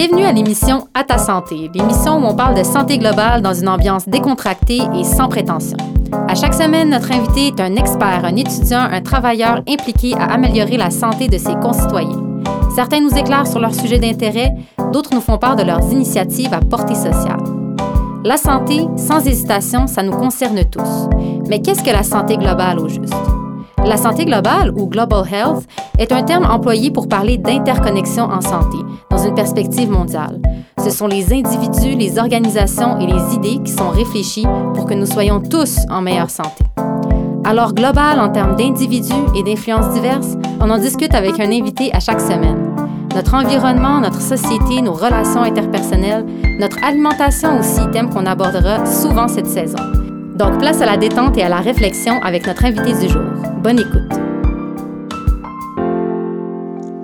Bienvenue à l'émission À ta santé, l'émission où on parle de santé globale dans une ambiance décontractée et sans prétention. À chaque semaine, notre invité est un expert, un étudiant, un travailleur impliqué à améliorer la santé de ses concitoyens. Certains nous éclairent sur leur sujet d'intérêt, d'autres nous font part de leurs initiatives à portée sociale. La santé, sans hésitation, ça nous concerne tous. Mais qu'est-ce que la santé globale au juste? La santé globale, ou Global Health, est un terme employé pour parler d'interconnexion en santé, dans une perspective mondiale. Ce sont les individus, les organisations et les idées qui sont réfléchis pour que nous soyons tous en meilleure santé. Alors, global en termes d'individus et d'influences diverses, on en discute avec un invité à chaque semaine. Notre environnement, notre société, nos relations interpersonnelles, notre alimentation aussi, thème qu'on abordera souvent cette saison. Donc, place à la détente et à la réflexion avec notre invité du jour. Bonne écoute.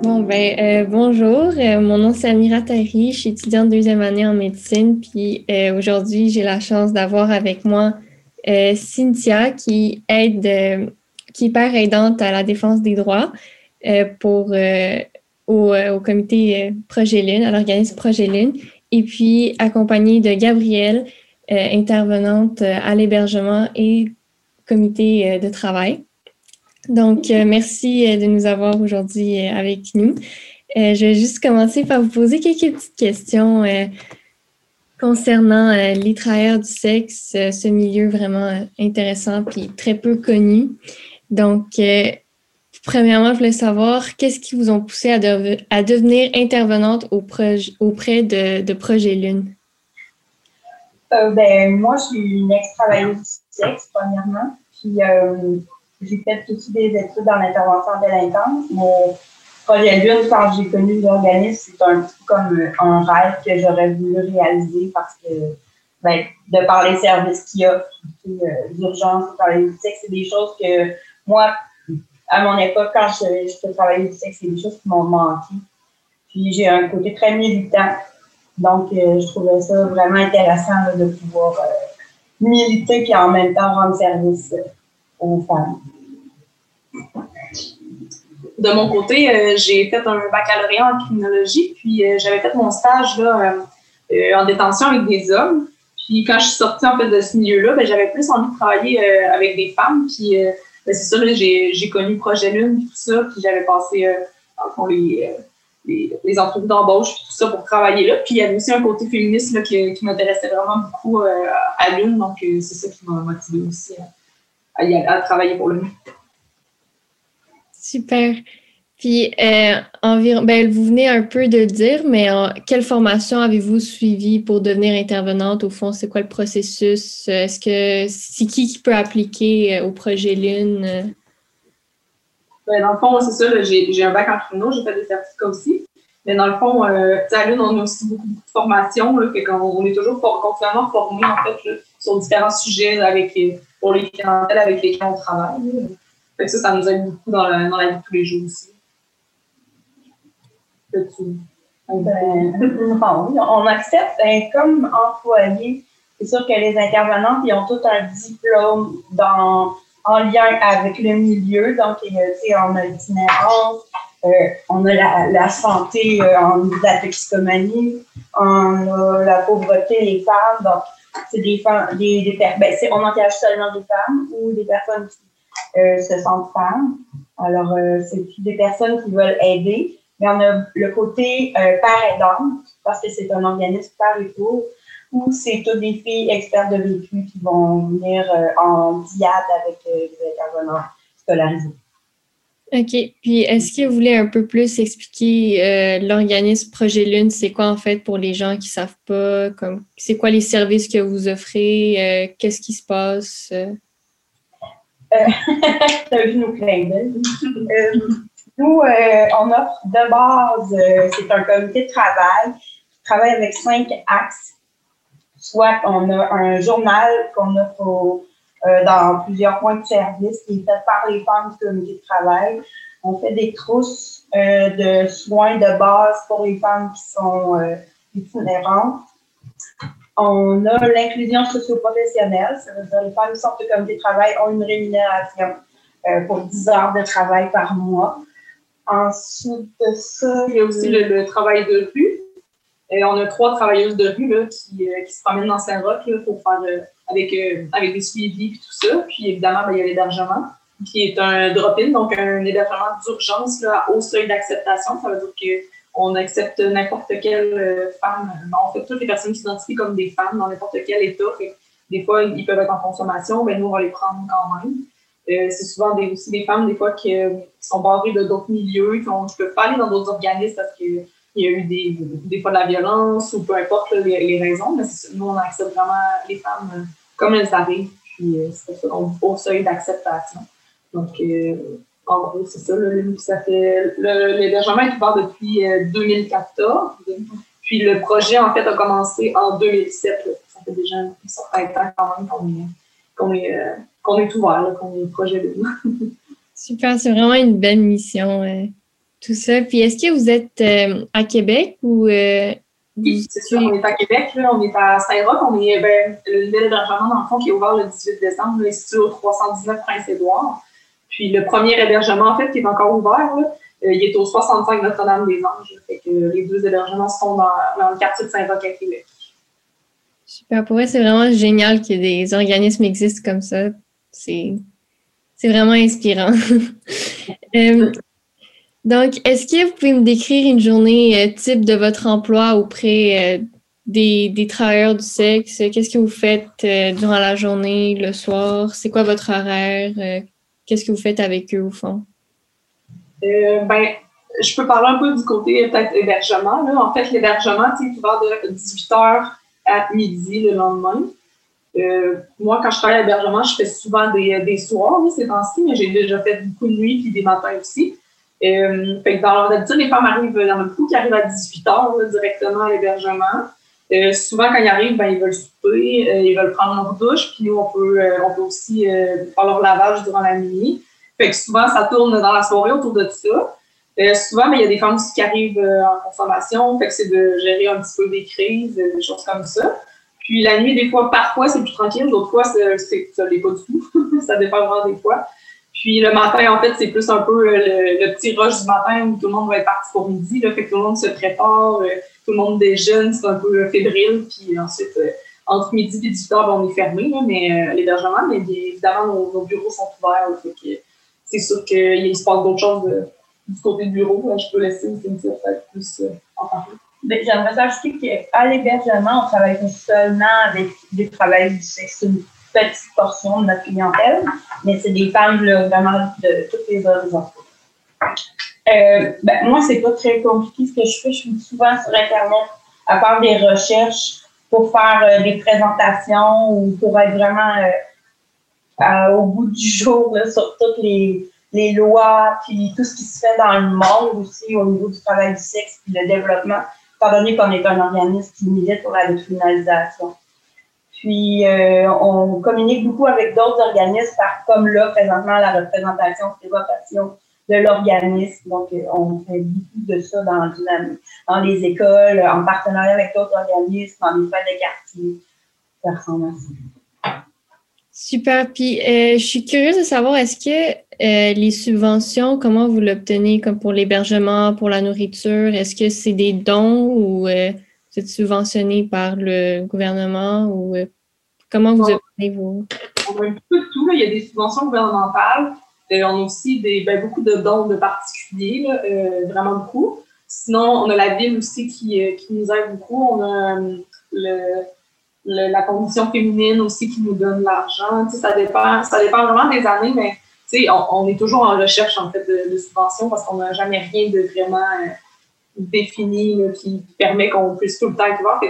Bon, ben, euh, bonjour. Euh, mon nom, c'est Amira Tari. Je suis étudiante deuxième année en médecine. Puis euh, aujourd'hui, j'ai la chance d'avoir avec moi Cynthia qui aide, qui est père aidante à la défense des droits pour, au, comité Projet Lune, à l'organisme Projet Lune. Et puis accompagnée de Gabrielle intervenante euh, à l'hébergement et comité euh, de travail. Donc, merci de nous avoir aujourd'hui avec nous. je vais juste commencer par vous poser quelques petites questions concernant les travailleurs du sexe, ce milieu vraiment intéressant puis très peu connu. Donc, premièrement, je voulais savoir qu'est-ce qui vous ont poussé à, devenir intervenante auprès de Projet Lune? Euh, ben, moi, je suis une ex-travailleuse du sexe, premièrement. Puis, euh, j'ai fait aussi des études dans l'intervention délinquante. Mais projet Lune, quand j'ai connu l'organisme, c'est un peu comme un rêve que j'aurais voulu réaliser parce que, ben, de par les services qu'il y a, euh, d'urgence, travailler du sexe, c'est des choses que moi, à mon époque, quand je, je travailler du sexe, c'est des choses qui m'ont manqué. Puis j'ai un côté très militant donc, euh, je trouvais ça vraiment intéressant de pouvoir euh, militer et en même temps rendre service euh, aux femmes. De mon côté, j'ai fait un baccalauréat en criminologie, puis j'avais fait mon stage là, en détention avec des hommes. Puis quand je suis sortie en fait de ce milieu-là, ben, j'avais plus envie de travailler avec des femmes. Puis ben, c'est ça, j'ai connu Projet Lune, tout ça, puis j'avais passé dans les, entreprises d'embauche, tout ça pour travailler là. Puis il y avait aussi un côté féministe là, qui, m'intéressait vraiment beaucoup euh, à l'une, donc euh, c'est ça qui m'a motivé aussi à, travailler pour l'une. Super. Puis, euh, environ, ben, vous venez un peu de dire, mais quelle formation avez-vous suivi pour devenir intervenante? Au fond, c'est quoi le processus? Est-ce que c'est qui qui peut appliquer au projet Lune? Ben, dans le fond, c'est ça, j'ai un bac en criminaux, j'ai fait des certificats aussi. Mais dans le fond, euh, à l'une, on a aussi beaucoup, de formations, là, fait on, est toujours for continuellement formé en fait, sur différents sujets avec pour les clientèles avec lesquelles on travaille. Fait que ça, ça nous aide beaucoup dans la, dans la vie de tous les jours aussi. Ben, on accepte ben, comme employé. C'est sûr que les intervenantes, ils ont tout un diplôme dans en lien avec le milieu. Donc, on a l'itinérance, euh, on a la, la santé euh, en la toxicomanie, on a la pauvreté, les femmes. Donc, c'est des femmes, des, des ben, on engage seulement des femmes ou des personnes qui euh, se sentent femmes. Alors, euh, c'est des personnes qui veulent aider. Mais on a le côté euh, par aidant, parce que c'est un organisme par et pour ou c'est toutes des filles expertes de vécu qui vont venir euh, en diade avec euh, les intervenants scolarisés. OK. Puis, est-ce que vous voulez un peu plus expliquer euh, l'organisme Projet Lune? C'est quoi, en fait, pour les gens qui ne savent pas? Comme, c'est quoi les services que vous offrez? qu'est-ce qui se passe? T'as vu nos clins nous, on offre de base, c'est un comité de travail qui travaille avec cinq axes soit on a un journal qu'on a euh, dans plusieurs points de service qui est fait par les femmes du comité de travail. On fait des trousses euh, de soins de base pour les femmes qui sont euh, itinérantes. On a l'inclusion socio-professionnelle, ça veut dire les femmes qui sortent du comité de travail ont une rémunération pour 10 heures de travail par mois. Ensuite de ça, il y a aussi le travail de rue. On a trois travailleuses de rue là, qui, qui se promènent dans Saint-Roch pour faire avec, avec des suivis et tout ça. Puis évidemment, ben, il y a l'hébergement qui est un drop-in, donc un hébergement d'urgence au seuil d'acceptation. Ça veut dire qu'on accepte n'importe quelle euh, femme. en fait, toutes les personnes qui s'identifient comme des femmes dans n'importe quel état. des fois, ils peuvent être en consommation, mais ben, nous, on va les prendre quand même. Euh, c'est souvent aussi des femmes, des fois, qui, sont barrées de d'autres milieux, qui ne peuvent pas aller dans d'autres organismes parce qu'il y a eu des, des fois de la violence ou peu importe les, raisons. Mais nous, on accepte vraiment les femmes euh, comme elles arrivent. Puis c'est ça, au seuil d'acceptation. Donc, euh, en gros, c'est ça. ça fait, l'hébergement est ouvert depuis 2014. Euh, Puis le projet, en fait, a commencé en 2007. Ça fait déjà un certain temps quand même qu'on est, est, euh, est, ouvert, qu'on est projet de Super, c'est vraiment une belle mission, tout ça. Puis est-ce que vous êtes à Québec ou oui, c'est sûr, on est à Québec, là, on est à Saint-Roch, on est ben, l'hébergement dans le fond qui est ouvert le 18 décembre, là, est situé au 319 Prince-Édouard. Puis le premier hébergement, en fait, qui est encore ouvert, euh, il est au 65 Notre-Dame-des-Anges. Fait que les deux hébergements sont dans, le quartier de Saint-Roch à Québec. Super. Pour moi, c'est vraiment génial que des organismes existent comme ça. C'est, vraiment inspirant. Euh, donc, est-ce que vous pouvez me décrire une journée euh, type de votre emploi auprès des, des, travailleurs du sexe? Qu'est-ce que vous faites durant la journée, le soir? C'est quoi votre horaire? Qu'est-ce que vous faites avec eux au fond? Euh, ben, je peux parler un peu du côté peut-être hébergement. En fait, l'hébergement, c'est ouvert de 18h à midi le lendemain. Euh, moi, quand je travaille à l'hébergement, je fais souvent des, des soirs, ces temps-ci, mais j'ai déjà fait beaucoup de nuits puis des matins aussi. Euh, fait que dans d'habitude, les femmes arrivent, en a beaucoup qui arrivent à 18h directement à l'hébergement. Euh, souvent, quand ils arrivent, ben, ils veulent souper, euh, ils veulent prendre leur douche, puis nous, on peut, euh, on peut aussi faire leur lavage durant la nuit. Fait que souvent, ça tourne dans la soirée autour de ça. souvent, ben, il y a des femmes aussi qui arrivent en consommation, fait que c'est de gérer un petit peu des crises, des choses comme ça. Puis la nuit, des fois, parfois, c'est plus tranquille, d'autres fois, c'est, ça l'est pas du tout. ça dépend vraiment des fois. Puis le matin, en fait, c'est plus un peu le, petit rush du matin où tout le monde va être parti pour midi, là, fait que tout le monde se prépare tout le monde déjeune, c'est un peu fébrile, puis ensuite, euh, entre midi et 18 h on est fermé, mais euh, l'hébergement, mais évidemment, nos, bureaux sont ouverts, c'est sûr qu'il se passe d'autres choses euh, du côté du bureau. je peux laisser Cynthia peut-être plus en parler. Ben, j'aimerais ajouter qu'à l'hébergement, on travaille seulement avec des travailleurs du sexe, petite portion de notre clientèle, mais c'est des femmes vraiment de toutes les horizons. Euh, ben, moi, c'est pas très compliqué ce que je fais. Je suis souvent sur Internet à faire des recherches pour faire euh, des présentations ou pour être vraiment euh, au bout du jour sur toutes les, les, lois puis tout ce qui se fait dans le monde aussi au niveau du travail du sexe et le développement, étant donné qu'on est un organisme qui milite pour la décriminalisation. Puis, on communique beaucoup avec d'autres organismes, comme là, présentement, la représentation, présentation de l'organisme. Donc, euh, on fait beaucoup de ça dans, les écoles, en partenariat avec d'autres organismes, dans les fêtes de quartier. Super. Puis, euh, je suis curieuse de savoir, est-ce que euh, les subventions, comment vous l'obtenez, comme pour l'hébergement, pour la nourriture, est-ce que c'est des dons ou vous êtes subventionné par le gouvernement ou comment vous obtenez vos... On a un peu de tout. Il y a des subventions gouvernementales. Euh, on a aussi des, ben, beaucoup de dons de particuliers, euh, vraiment beaucoup. Sinon, on a la ville aussi qui, euh, qui nous aide beaucoup. On a le, la condition féminine aussi qui nous donne l'argent. Ça dépend, ça dépend vraiment des années, mais on, on est toujours en recherche en fait de, de subventions parce qu'on n'a jamais rien de vraiment défini qui permet qu'on puisse tout le temps voir.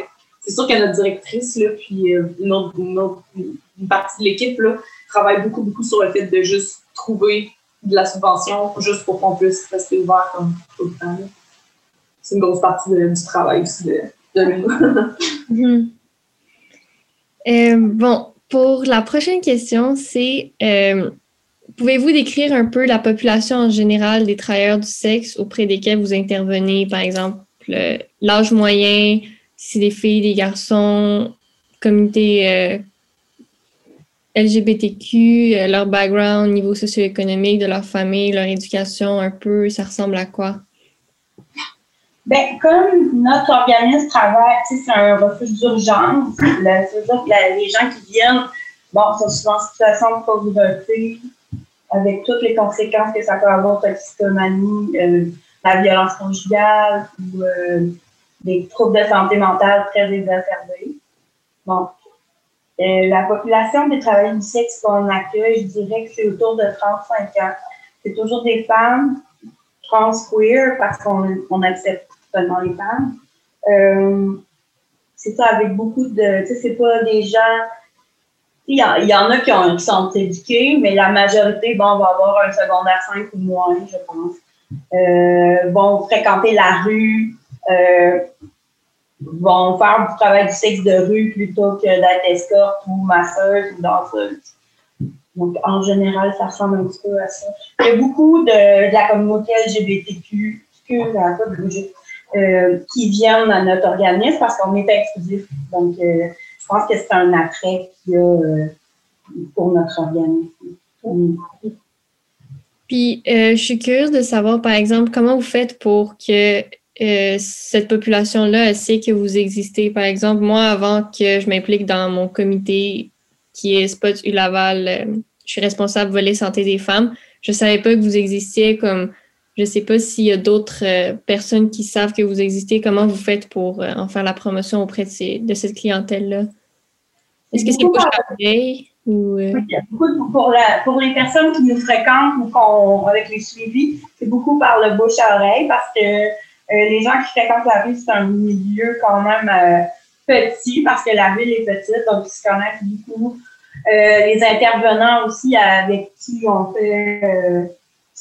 C'est sûr a notre directrice, là, puis une, autre, une, partie de l'équipe travaille beaucoup, beaucoup sur le fait de juste trouver de la subvention juste pour qu'on puisse rester ouvert comme tout le temps. C'est une grosse partie du travail aussi de, nous. Mhm. Euh, bon, pour la prochaine question, c'est euh, pouvez-vous décrire un peu la population en général des travailleurs du sexe auprès desquels vous intervenez, par exemple l'âge moyen, si des filles, des garçons, communauté euh, LGBTQ, euh, leur background, niveau socio-économique de leur famille, leur éducation, un peu, ça ressemble à quoi? Ben, comme notre organisme travaille, c'est un refuge d'urgence, c'est-à-dire que les gens qui viennent, bon, sont souvent en situation de pauvreté, avec toutes les conséquences que ça peut avoir, toxicomanie, euh, la violence conjugale ou euh, des troubles de santé mentale très exacerbés. Bon. Euh, la population des travailleurs du sexe qu'on accueille, je dirais que c'est autour de 35 ans. C'est toujours des femmes trans queer parce qu'on accepte seulement les femmes. Euh, c'est ça, avec beaucoup de. Tu sais, c'est pas des gens. Il y, en a qui, ont, qui sont éduqués, mais la majorité, bon, va avoir un secondaire 5 ou moins, je pense. Euh, vont fréquenter la rue, euh, vont faire du travail du sexe de rue plutôt que d'être escorte ou masseuse ou danseuse. Donc, en général, ça ressemble un petit peu à ça. Il y a beaucoup de, la communauté LGBTQ, euh, qui viennent à notre organisme parce qu'on est exclusif. Donc, euh, je pense que c'est un attrait qu'il y a euh, pour notre organisme. Puis, je suis curieuse de savoir, par exemple, comment vous faites pour que cette population-là sait que vous existez? Par exemple, moi, avant que je m'implique dans mon comité qui est Spot U Laval, euh, je suis responsable volet santé des femmes. Je savais pas que vous existiez comme, je sais pas s'il y a d'autres euh, personnes qui savent que vous existez. Comment vous faites pour euh, en faire la promotion auprès de, de cette clientèle-là? Est-ce que c'est bouche à oreille? Ou, pour, la, pour, les personnes qui nous fréquentent ou qu'on, avec les suivis, c'est beaucoup par le bouche à oreille parce que les gens qui fréquentent la ville, c'est un milieu quand même petit parce que la ville est petite, donc ils se connaissent beaucoup. Euh, les intervenants aussi avec qui on fait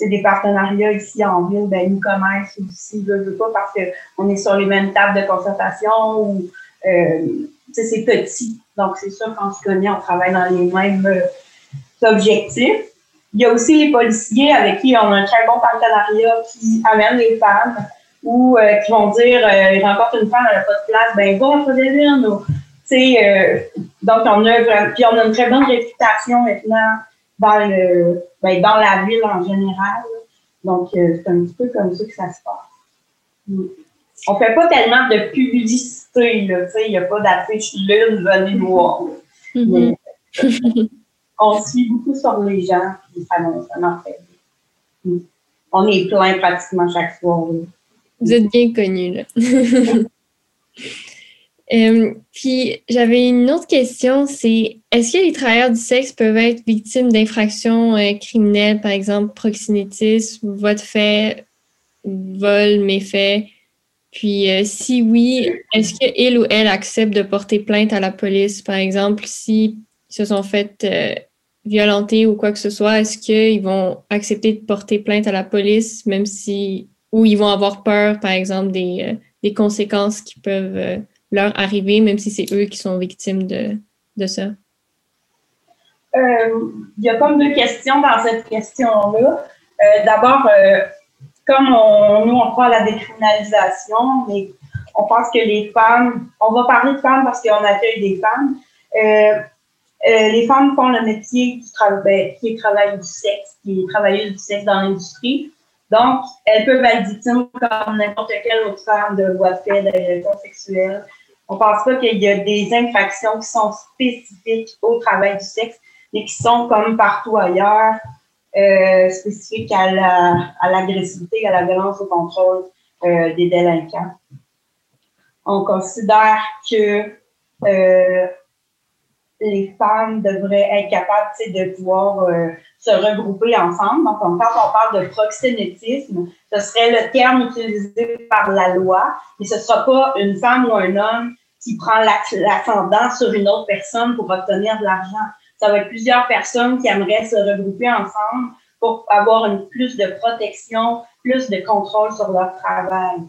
euh, des partenariats ici en ville, ben, nous connaissent aussi, je veux pas, parce qu'on est sur les mêmes tables de concertation ou euh, c'est petit. Donc, c'est sûr qu'on se connaît, on travaille dans les mêmes euh, objectifs. Il y a aussi les policiers avec qui on a un très bon partenariat qui amènent les femmes ou euh, qui vont dire ils rencontrent une femme, elle n'a pas de place, ben va en ou euh, donc on a puis on a une très bonne réputation maintenant dans le ben, dans la ville en général. Donc c'est un petit peu comme ça que ça se passe. Mm. On fait pas tellement de publicité, là, tu sais, il n'y a pas d'affiche lune, venez voir. Mm-hmm. on suit beaucoup sur les gens, puis ça, ça m'en fait. Mm. On est plein pratiquement chaque soir. Vous êtes bien connu, là. Euh, puis j'avais une autre question, c'est est-ce que les travailleurs du sexe peuvent être victimes d'infractions euh, criminelles, par exemple proxénétisme, voie de fait, vol, méfait? Puis euh, si oui, est-ce qu'il ou elle accepte de porter plainte à la police, par exemple, s'ils se sont fait violenter ou quoi que ce soit, est-ce qu'ils vont accepter de porter plainte à la police, même si ou ils vont avoir peur, par exemple, des, des conséquences qui peuvent leur arriver, même si c'est eux qui sont victimes de, de ça? Euh, il y a comme deux questions dans cette question-là. D'abord, comme on, nous, on croit à la décriminalisation, mais on pense que les femmes, on va parler de femmes parce qu'on accueille des femmes. les femmes font le métier qui, ben, qui est travail du sexe, qui est travailleuse du sexe dans l'industrie. Donc, elles peuvent être victimes comme n'importe quelle autre femme de voie de fait, d'agression sexuelle. On ne pense pas qu'il y a des infractions qui sont spécifiques au travail du sexe, mais qui sont comme partout ailleurs, euh, spécifiques à l'agressivité, à, la violence au contrôle euh, des délinquants. On considère que euh, les femmes devraient être capables de pouvoir euh, se regrouper ensemble. Donc, quand on parle de proxénétisme, ce serait le terme utilisé par la loi, mais ce ne sera pas une femme ou un homme qui prend l'ascendant sur une autre personne pour obtenir de l'argent. Ça va être plusieurs personnes qui aimeraient se regrouper ensemble pour avoir une, plus de protection, plus de contrôle sur leur travail.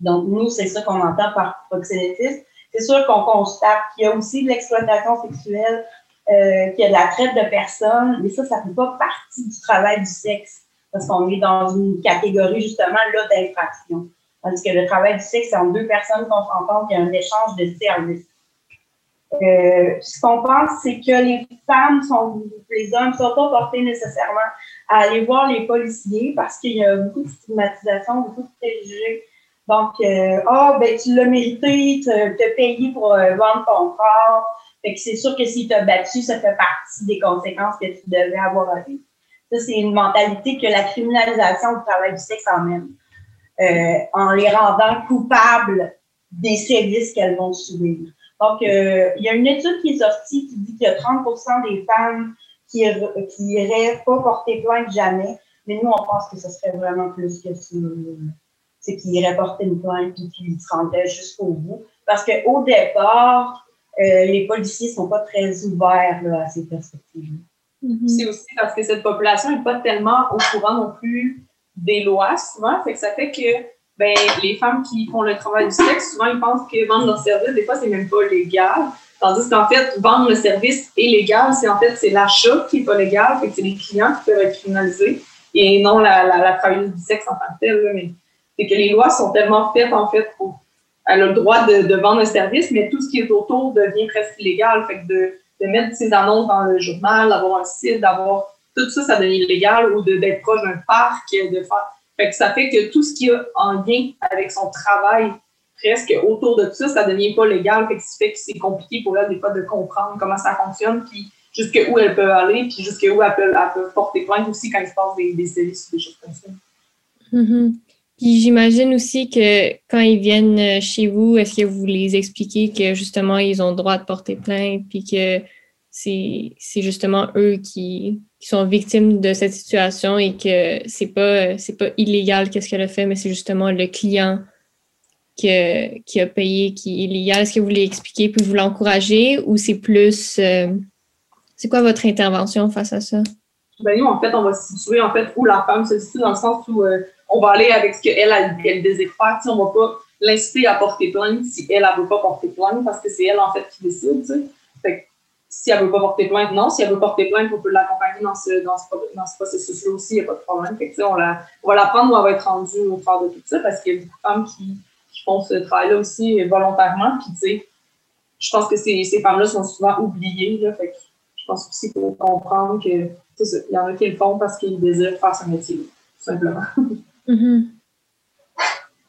Donc, nous, c'est ça qu'on entend par proxénétisme. C'est sûr qu'on constate qu'il y a aussi de l'exploitation sexuelle, euh, qu'il y a de la traite de personnes, mais ça, ça ne fait pas partie du travail du sexe, parce qu'on est dans une catégorie justement là d'infraction. Tandis que le travail du sexe, c'est entre deux personnes consentantes, il y a un échange de services. Euh, ce qu'on pense, c'est que les femmes sont, les hommes ne sont pas portés nécessairement à aller voir les policiers parce qu'il y a beaucoup de stigmatisation, beaucoup de préjugés Donc, euh, ah, ben, tu l'as mérité, tu as payé pour euh, vendre ton corps. Fait que c'est sûr que si tu as battu, ça fait partie des conséquences que tu devais avoir à vivre. Ça, c'est une mentalité que la criminalisation du travail du sexe emmène, euh, en les rendant coupables des services qu'elles vont subir. Donc, euh, il y a une étude qui est sortie qui dit qu'il y a 30% des femmes qui, qui iraient pas porter plainte jamais. Mais nous, on pense que ce serait vraiment plus que ça. C'est qu'ils iraient porter une plainte et qu'ils se rendraient jusqu'au bout. Parce qu'au départ, euh, les policiers sont pas très ouverts là, à ces perspectives. Mm-hmm. C'est aussi parce que cette population n'est pas tellement au courant non plus des lois souvent. Fait que ça fait que ben, les femmes qui font le travail du sexe, souvent, ils pensent que vendre leur service, des fois, c'est même pas légal. Tandis qu'en fait, vendre le service est légal. C'est en fait, c'est l'achat qui est pas légal. C'est les clients qui peuvent être criminalisés et non la, la, la travailleuse du sexe en tant que telle. Mais c'est que les lois sont tellement faites, en fait, pour. Elle a le droit de, vendre un service, mais tout ce qui est autour devient presque illégal. Fait que de, de mettre ses annonces dans le journal, d'avoir un site, d'avoir. Tout ça, ça devient illégal ou d'être proche d'un parc, de faire fait que ça fait que tout ce qui a en lien avec son travail presque autour de ça, ça devient pas légal. Fait que ça fait que c'est compliqué pour elle des fois de comprendre comment ça fonctionne, puis jusqu'où elle peut aller, puis jusqu'où elle peut, elle peut porter plainte aussi quand il se passe des, des ou des choses comme ça. Mm-hmm. Puis j'imagine aussi que quand ils viennent chez vous, est-ce que vous les expliquez que justement ils ont le droit de porter plainte, puis que c'est justement eux qui, qui sont victimes de cette situation et que c'est pas c'est pas illégal qu'est-ce qu'elle a fait, mais c'est justement le client qui a, qui a payé qui est illégal. Est-ce que vous voulez expliquer puis vous l'encourager ou c'est plus euh, c'est quoi votre intervention face à ça? Ben nous, en fait, on va se situer en fait où la femme se situe dans le sens où euh, on va aller avec ce qu'elle elle, désire faire. on va pas l'inciter à porter plainte si elle ne veut pas porter plainte parce que c'est elle en fait qui décide. Fait si elle veut pas porter plainte, non. Si elle veut porter plainte, on peut l'accompagner dans ce, processus-là aussi, il n'y a pas de problème. Fait que, on, va la prendre où elle va être rendue au travers de tout ça parce qu'il y a beaucoup de femmes qui, font ce travail-là aussi volontairement. Puis, tu sais, je pense que ces, femmes-là sont souvent oubliées. Fait que je pense aussi qu'il faut comprendre que, il y en a qui le font parce qu'ils désirent faire ce métier, tout simplement. Mm-hmm.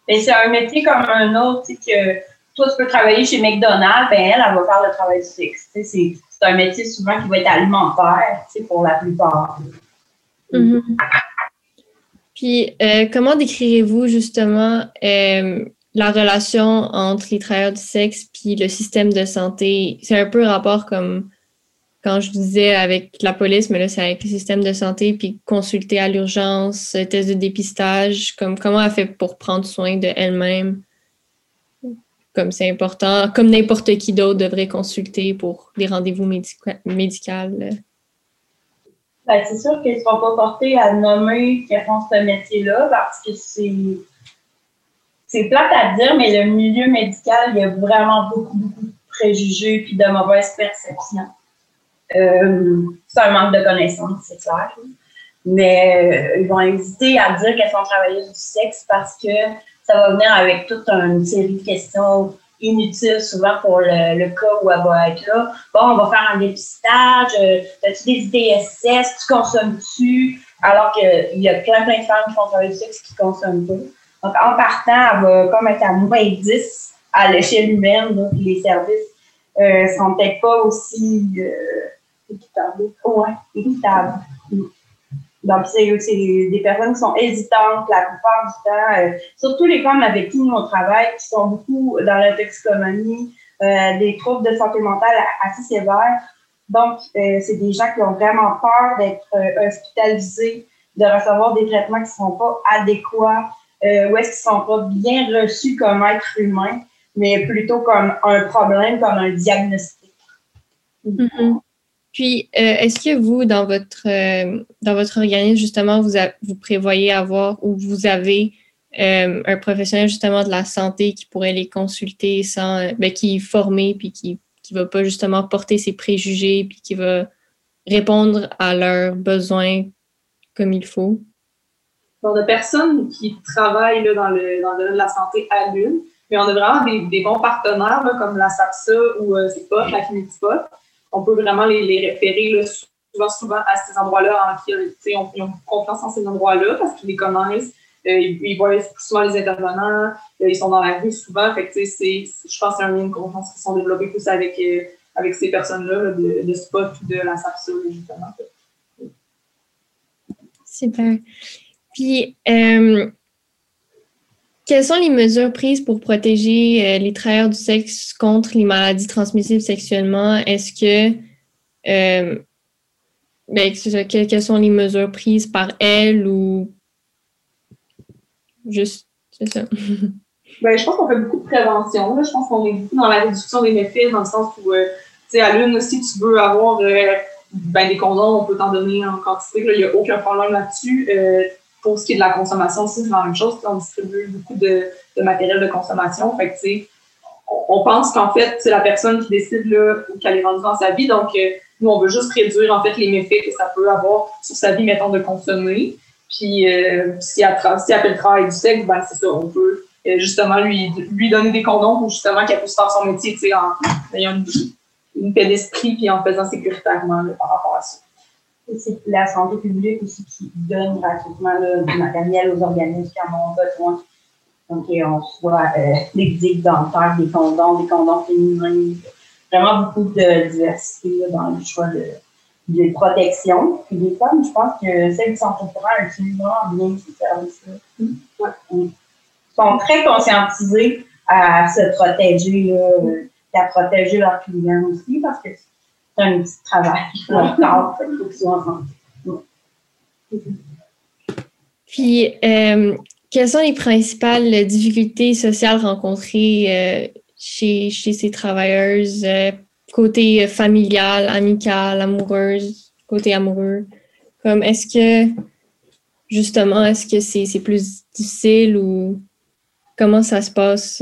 Et c'est un métier comme un autre, que toi, tu peux travailler chez McDonald's, ben elle, elle va faire le travail du sexe. C'est c'est un métier souvent qui va être alimentaire, pour la plupart. Mm-hmm. Puis, euh, comment décrirez-vous justement euh, la relation entre les travailleurs du sexe puis le système de santé? C'est un peu rapport comme quand je disais avec la police, mais là, c'est avec le système de santé, puis consulter à l'urgence, test de dépistage, comme comment elle fait pour prendre soin de elle-même comme c'est important, comme n'importe qui d'autre devrait consulter pour des rendez-vous médicaux. Ben, c'est sûr qu'ils ne seront pas portés à nommer qu'ils font ce métier-là parce que c'est. C'est plate à dire, mais le milieu médical, il y a vraiment beaucoup, beaucoup de préjugés et de mauvaises perceptions. Euh, c'est un manque de connaissances, c'est clair. Mais euh, ils vont hésiter à dire qu'elles sont travailleuses du sexe parce que ça va venir avec toute une série de questions inutiles souvent pour le, cas où elle va être là. Bon, on va faire un dépistage, euh, as-tu des IDSS, tu consommes-tu? Alors qu'il y a plein, plein de femmes qui font travailler du sexe qui consomment pas. Donc, en partant, elle va comme être à moins 10 à l'échelle humaine, donc les services euh, sont peut-être pas aussi euh, équitables. Ouais, équitables. Donc, c'est des personnes qui sont hésitantes la plupart du temps, euh, surtout les femmes avec qui nous on qui sont beaucoup dans la toxicomanie, euh, des troubles de santé mentale assez sévères. Donc, euh, c'est des gens qui ont vraiment peur d'être hospitalisés, de recevoir des traitements qui ne sont pas adéquats, ou est-ce qu'ils ne sont pas bien reçus comme être humain, mais plutôt comme un problème, comme un diagnostic. Mm-hmm. Puis, euh, est-ce que vous, dans votre, euh, dans votre organisme, justement, vous, vous prévoyez avoir ou vous avez euh, un professionnel, justement, de la santé qui pourrait les consulter sans, ben, qui est formé, puis qui ne va pas, justement, porter ses préjugés, puis qui va répondre à leurs besoins comme il faut? Bon, de personnes qui travaillent là, dans, le, dans le de la santé à l'une, mais on a vraiment des, bons partenaires, comme la SAPSA ou pas la Kinetispot on peut vraiment les, référer souvent, souvent à ces endroits-là en qui ils ont, confiance en ces endroits-là parce qu'ils les connaissent. ils, voient souvent les intervenants, ils sont dans la rue souvent. Fait que, c'est, je pense que c'est de confiance qui sont développés plus avec, avec ces personnes-là, de, de, spot ou de la SAPSA, justement. Super. Puis, euh, quelles sont les mesures prises pour protéger euh, les travailleurs du sexe contre les maladies transmissibles sexuellement? Est-ce que, euh, ben, quelles sont les mesures prises par elles ou juste, c'est ça? Ben, je pense qu'on fait beaucoup de prévention. Je pense qu'on est beaucoup dans la réduction des méfaits, dans le sens où, tu sais, à l'une, si tu veux avoir ben, des condoms, on peut t'en donner en quantité. Il n'y a aucun problème là-dessus. Euh, pour ce qui est de la consommation aussi, c'est la même chose. On distribue beaucoup de, matériel de consommation. Fait que, on, pense qu'en fait, c'est la personne qui décide là, qu'elle est rendue dans sa vie. Donc, euh, nous, on veut juste réduire en fait les méfaits que ça peut avoir sur sa vie, mettons, de consommer. Puis, euh, si, elle, si elle fait le travail du sexe, ben, c'est ça, on peut justement lui, lui donner des condoms pour justement qu'elle puisse faire son métier en ayant une une paix d'esprit puis en faisant sécuritairement par rapport à ça. C'est la santé publique aussi qui donne gratuitement du matériel aux organismes qui en ont besoin. Donc, on soit euh, des digues dentaires, des condoms, des condoms féminins, vraiment beaucoup de diversité dans le choix de, de protection. Puis les femmes, je pense que celles qui sont au courant utilisent vraiment bien ces services-là. Mmh. Ils sont très conscientisés à se protéger. Là, et à protéger leurs clients aussi parce que c'est un petit travail leur corps, il faut qu'ils soient Puis, euh, quelles sont les principales difficultés sociales rencontrées euh, chez, chez ces travailleuses, euh, côté familial, amical, amoureuse, côté amoureux? Comme, est-ce que, justement, est-ce que c'est plus difficile ou comment ça se passe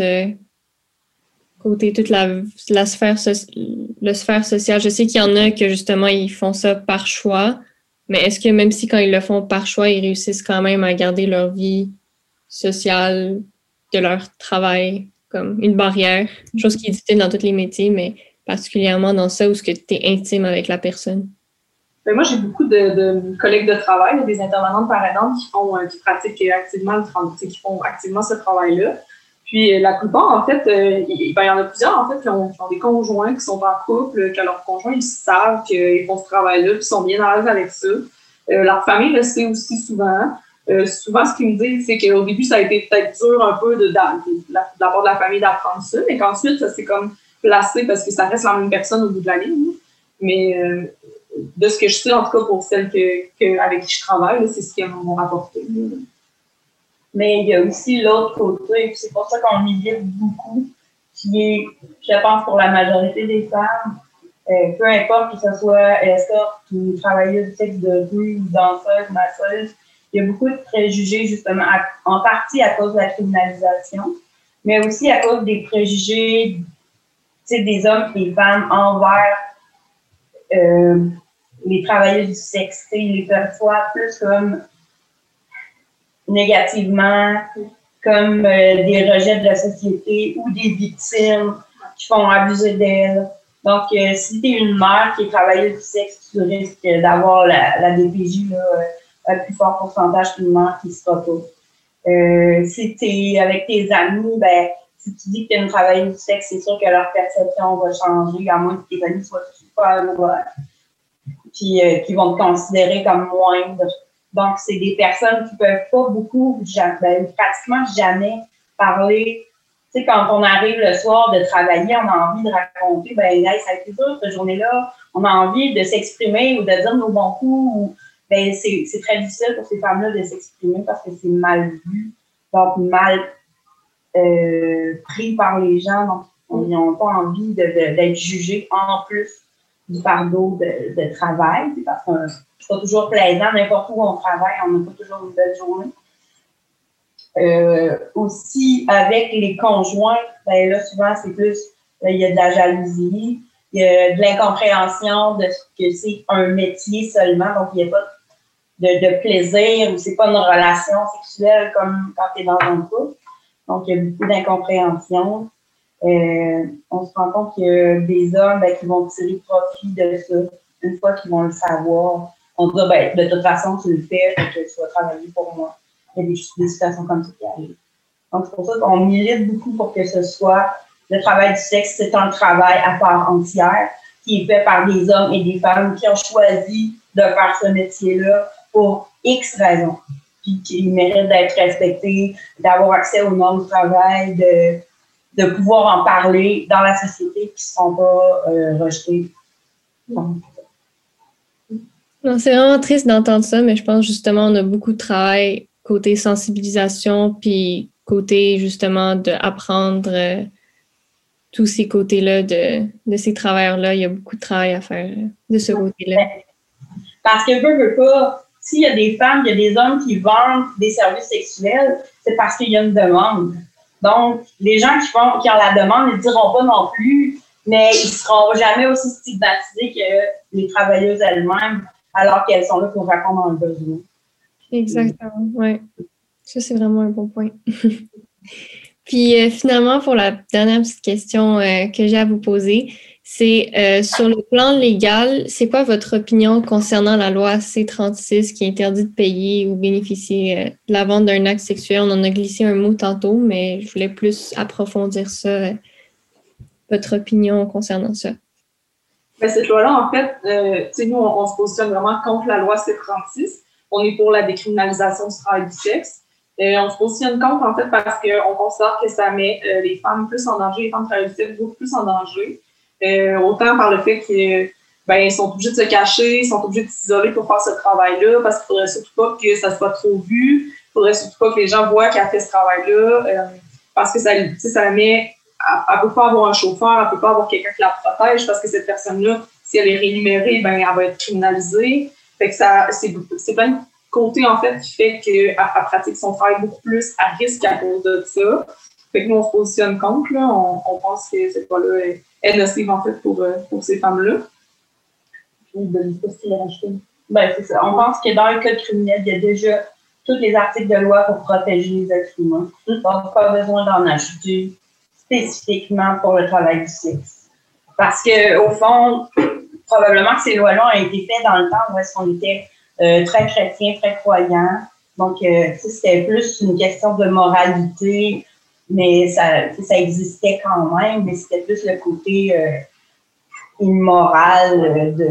côté toute la, sphère, le sphère sociale. Je sais qu'il y en a que justement, ils font ça par choix, mais est-ce que même si quand ils le font par choix, ils réussissent quand même à garder leur vie sociale de leur travail comme une barrière, chose qui est difficile dans tous les métiers, mais particulièrement dans ça où tu es intime avec la personne? Ben, moi, j'ai beaucoup de, collègues de travail, des intervenantes par exemple qui font, euh, qui pratiquent activement, qui font activement ce travail-là. Puis euh, la plupart, en fait, euh, il, ben, y en a plusieurs, en fait, qui ont, des conjoints qui sont en couple, que leurs conjoints, ils savent qu'ils font ce travail-là, puis sont bien à l'aise avec ça. Euh, leur famille le sait aussi souvent. souvent, ce qu'ils me disent, c'est qu'au début, ça a été peut-être dur un peu de, de, la part de la famille d'apprendre ça, mais qu'ensuite, ça s'est comme placé parce que ça reste la même personne au bout de la ligne. Mais de ce que je sais, en tout cas pour celles que, avec qui je travaille, c'est ce qu'elles m'ont rapporté. Mais il y a aussi l'autre côté, c'est pour ça qu'on milite beaucoup, qui est, je pense, pour la majorité des femmes, euh, peu importe que ce soit escorte ou travailleuse du sexe de rue ou danseuse, masseuse, il y a beaucoup de préjugés, justement, en partie à cause de la criminalisation, mais aussi à cause des préjugés des hommes et des femmes envers euh, les travailleuses du sexe. Ils les perçoivent plus comme négativement, comme euh, des rejets de la société ou des victimes qui font abuser d'elles. Donc, euh, si tu es une mère qui est travailleuse du sexe, tu risques d'avoir la, la DPJ là, un euh, plus fort pourcentage qu'une mère qui se pas. Euh, si tu es avec tes amis, ben, si tu dis que tu es une travailleuse du sexe, c'est sûr que leur perception va changer, à moins que tes amis soient super puis qui vont te considérer comme moindre donc, c'est des personnes qui peuvent pas beaucoup, ben, pratiquement jamais parler. Tu sais, quand on arrive le soir de travailler, on a envie de raconter, ben, ça a été dur cette journée-là. On a envie de s'exprimer ou de dire nos bons coups. Ou, ben, c'est très difficile pour ces femmes-là de s'exprimer parce que c'est mal vu, donc mal euh, pris par les gens. Donc, ils n'ont pas envie d'être jugés en plus du fardeau de, de travail. Parce que c'est pas toujours plaisant. N'importe où on travaille, on n'a pas toujours une belle journée. Euh, aussi, avec les conjoints, ben là, souvent, c'est plus, ben, il y a de la jalousie, il y a de l'incompréhension de ce que c'est un métier seulement, donc il n'y a pas de, de plaisir ou c'est pas une relation sexuelle comme quand tu es dans un couple. Donc, il y a beaucoup d'incompréhension. Euh, on se rend compte qu'il y a des hommes ben, qui vont tirer profit de ça une fois qu'ils vont le savoir on dit, ben, de toute façon, tu le fais, que tu vas travailler pour moi. il y a des, situations comme ça qui arrivent. Donc, c'est pour ça qu'on milite beaucoup pour que ce soit le travail du sexe, c'est un travail à part entière qui est fait par des hommes et des femmes qui ont choisi de faire ce métier-là pour X raisons, puis qui méritent d'être respectés, d'avoir accès aux normes du travail, de, de pouvoir en parler dans la société qui ne seront pas euh, rejetés. C'est vraiment triste d'entendre ça, mais je pense justement on a beaucoup de travail côté sensibilisation, puis côté justement d'apprendre euh, tous ces côtés-là de, de ces travailleurs-là. Il y a beaucoup de travail à faire euh, de ce côté-là. Parce que veut, veut pas, s'il y a des femmes, il y a des hommes qui vendent des services sexuels, c'est parce qu'il y a une demande. Donc, les gens qui, font, qui ont la demande ne diront pas non plus, mais ils ne seront jamais aussi stigmatisés que les travailleuses elles-mêmes, alors qu'elles sont là pour répondre à un besoin. Exactement, oui. Ça, c'est vraiment un bon point. Puis euh, finalement, pour la dernière petite question euh, que j'ai à vous poser, c'est euh, sur le plan légal, c'est quoi votre opinion concernant la loi C-36 qui interdit de payer ou bénéficier de la vente d'un acte sexuel? On en a glissé un mot tantôt, mais je voulais plus approfondir ça, votre opinion concernant ça. Ben, cette loi-là, en fait, nous, on, se positionne vraiment contre la loi C-36. On est pour la décriminalisation du travail du sexe. Euh, on se positionne contre, en fait, parce qu'on considère que ça met euh, les femmes plus en danger, les femmes traditionnelles beaucoup plus en danger. Euh, autant par le fait qu'ils ben, sont obligés de se cacher, ils sont obligés de s'isoler pour faire ce travail-là, parce qu'il faudrait surtout pas que ça soit trop vu, il faudrait surtout pas que les gens voient qu'elle fait ce travail-là, parce que ça, ça met, elle, ne peut pas avoir un chauffeur, elle peut pas avoir quelqu'un qui la protège, parce que cette personne-là, si elle est rémunérée, ben, elle va être criminalisée. Fait que ça, c'est plein côté, en fait, qui fait qu'elle pratique son travail beaucoup plus à risque à cause de ça. Fait nous, on se positionne contre, là. On, pense que cette loi-là est, nocive, en fait, pour, euh, pour ces femmes-là. Ben, ça. On pense que dans le code criminel, il y a déjà tous les articles de loi pour protéger les êtres humains. Donc, pas besoin d'en ajouter spécifiquement pour le travail du sexe. Parce que, au fond, probablement que ces lois-là ont été faites dans le temps où est-ce qu'on était euh, très chrétien, très croyant. Donc, euh, c'était plus une question de moralité, mais ça, ça existait quand même, mais c'était plus le côté euh, immoral de,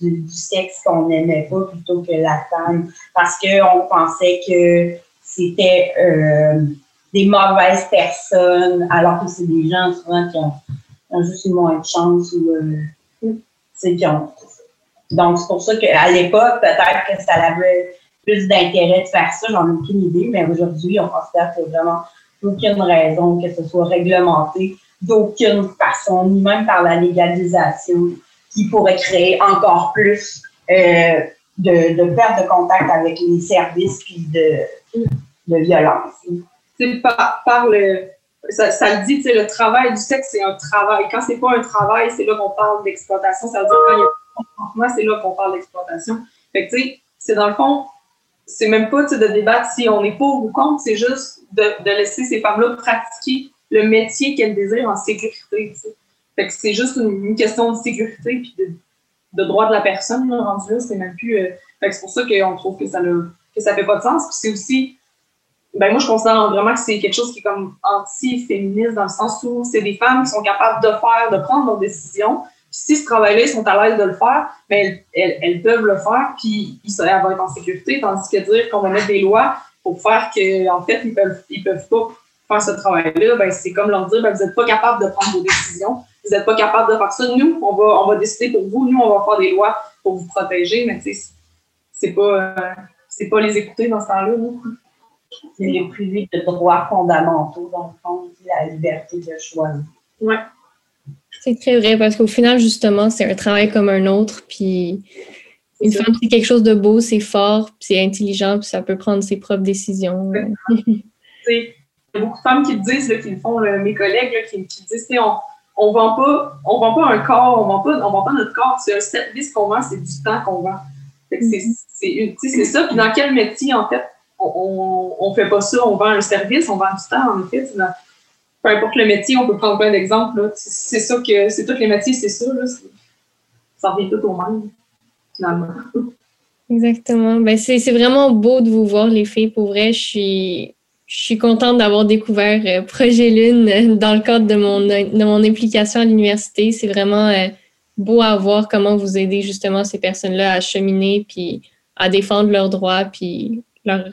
du, sexe qu'on n'aimait pas plutôt que la femme, parce qu'on pensait que c'était des mauvaises personnes, alors que c'est des gens souvent qui ont, juste eu moins de chance ou c'est qui ont, donc, c'est pour ça qu'à l'époque, peut-être que ça avait plus d'intérêt de faire ça, j'en ai aucune idée, mais aujourd'hui, on considère a vraiment aucune raison que ce soit réglementé d'aucune façon, ni même par la légalisation, qui pourrait créer encore plus euh, de, de, perte de contact avec les services puis de, de violence. Par, par le, ça, ça, le dit, le travail du sexe, c'est un travail. Quand c'est pas un travail, c'est là qu'on parle d'exploitation. Ça veut dire quand il y a moi, c'est là qu'on parle d'exploitation. Tu sais, c'est dans le fond, c'est même pas de débattre si on est pour ou contre, c'est juste de, laisser ces femmes-là pratiquer le métier qu'elles désirent en sécurité. C'est juste une, question de sécurité puis de, droit de la personne, rendu là, c'est même plus. Euh, c'est pour ça qu'on trouve que ça ne que ça fait pas de sens. Puis c'est aussi. Ben moi, je considère vraiment que c'est quelque chose qui est comme anti-féministe dans le sens où c'est des femmes qui sont capables de faire, de prendre leurs décisions, si ce travail-là, ils sont à l'aise de le faire, mais elles, elles, peuvent le faire, puis ils, elles vont être en sécurité, tandis que dire qu'on va mettre des lois pour faire qu'en en fait, ils peuvent, ils peuvent pas faire ce travail-là, ben, c'est comme leur dire, ben, vous n'êtes pas capable de prendre vos décisions, vous n'êtes pas capable de faire ça. Nous, on va, on va décider pour vous, nous, on va faire des lois pour vous protéger, mais tu sais, c'est pas, c'est pas les écouter dans ce temps-là. C'est les privés de droits fondamentaux, dans le fond, la liberté de choix. Ouais. C'est très vrai parce qu'au final, justement, c'est un travail comme un autre. Puis une femme, c'est quelque chose de beau, c'est fort, puis c'est intelligent, puis ça peut prendre ses propres décisions. il y a beaucoup de femmes qui le disent, là, qui le font, mes collègues, qui, disent on on vend pas on vend pas un corps, on vend pas, on vend pas notre corps, c'est un service qu'on vend, c'est du temps qu'on vend. Mm-hmm. C'est ça. Puis dans quel métier, en fait, on, on, fait pas ça, on vend un service, on vend du temps, en effet peu importe le métier, on peut prendre plein d'exemples. C'est ça que c'est tous les métiers, c'est ça. Ça revient tout au même, finalement. Exactement. Ben, c'est vraiment beau de vous voir, les filles. Pour vrai, je suis, je suis contente d'avoir découvert euh, Projet Lune euh, dans le cadre de mon, de mon implication à l'université. C'est vraiment euh, beau à voir comment vous aidez justement ces personnes-là à cheminer puis à défendre leurs droits puis leur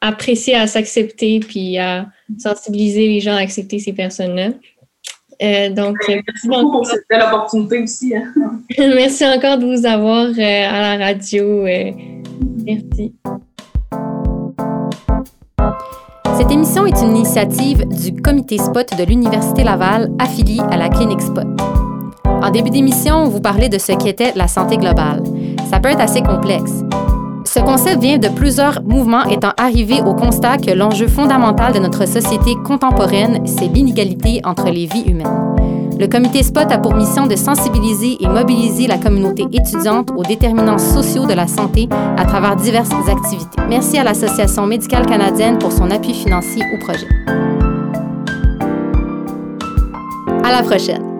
apprécier à s'accepter puis à sensibiliser les gens à accepter ces personnes-là. Euh, donc, merci beaucoup pour cette belle opportunité aussi. Hein. merci encore de vous avoir euh, à la radio. Euh, merci. Cette émission est une initiative du comité Spot de l'Université Laval affilié à la clinique Spot. En début d'émission, on vous parlait de ce qu'était la santé globale. Ça peut être assez complexe. Ce concept vient de plusieurs mouvements étant arrivés au constat que l'enjeu fondamental de notre société contemporaine, c'est l'inégalité entre les vies humaines. Le comité SPOT a pour mission de sensibiliser et mobiliser la communauté étudiante aux déterminants sociaux de la santé à travers diverses activités. Merci à l'Association médicale canadienne pour son appui financier au projet. À la prochaine!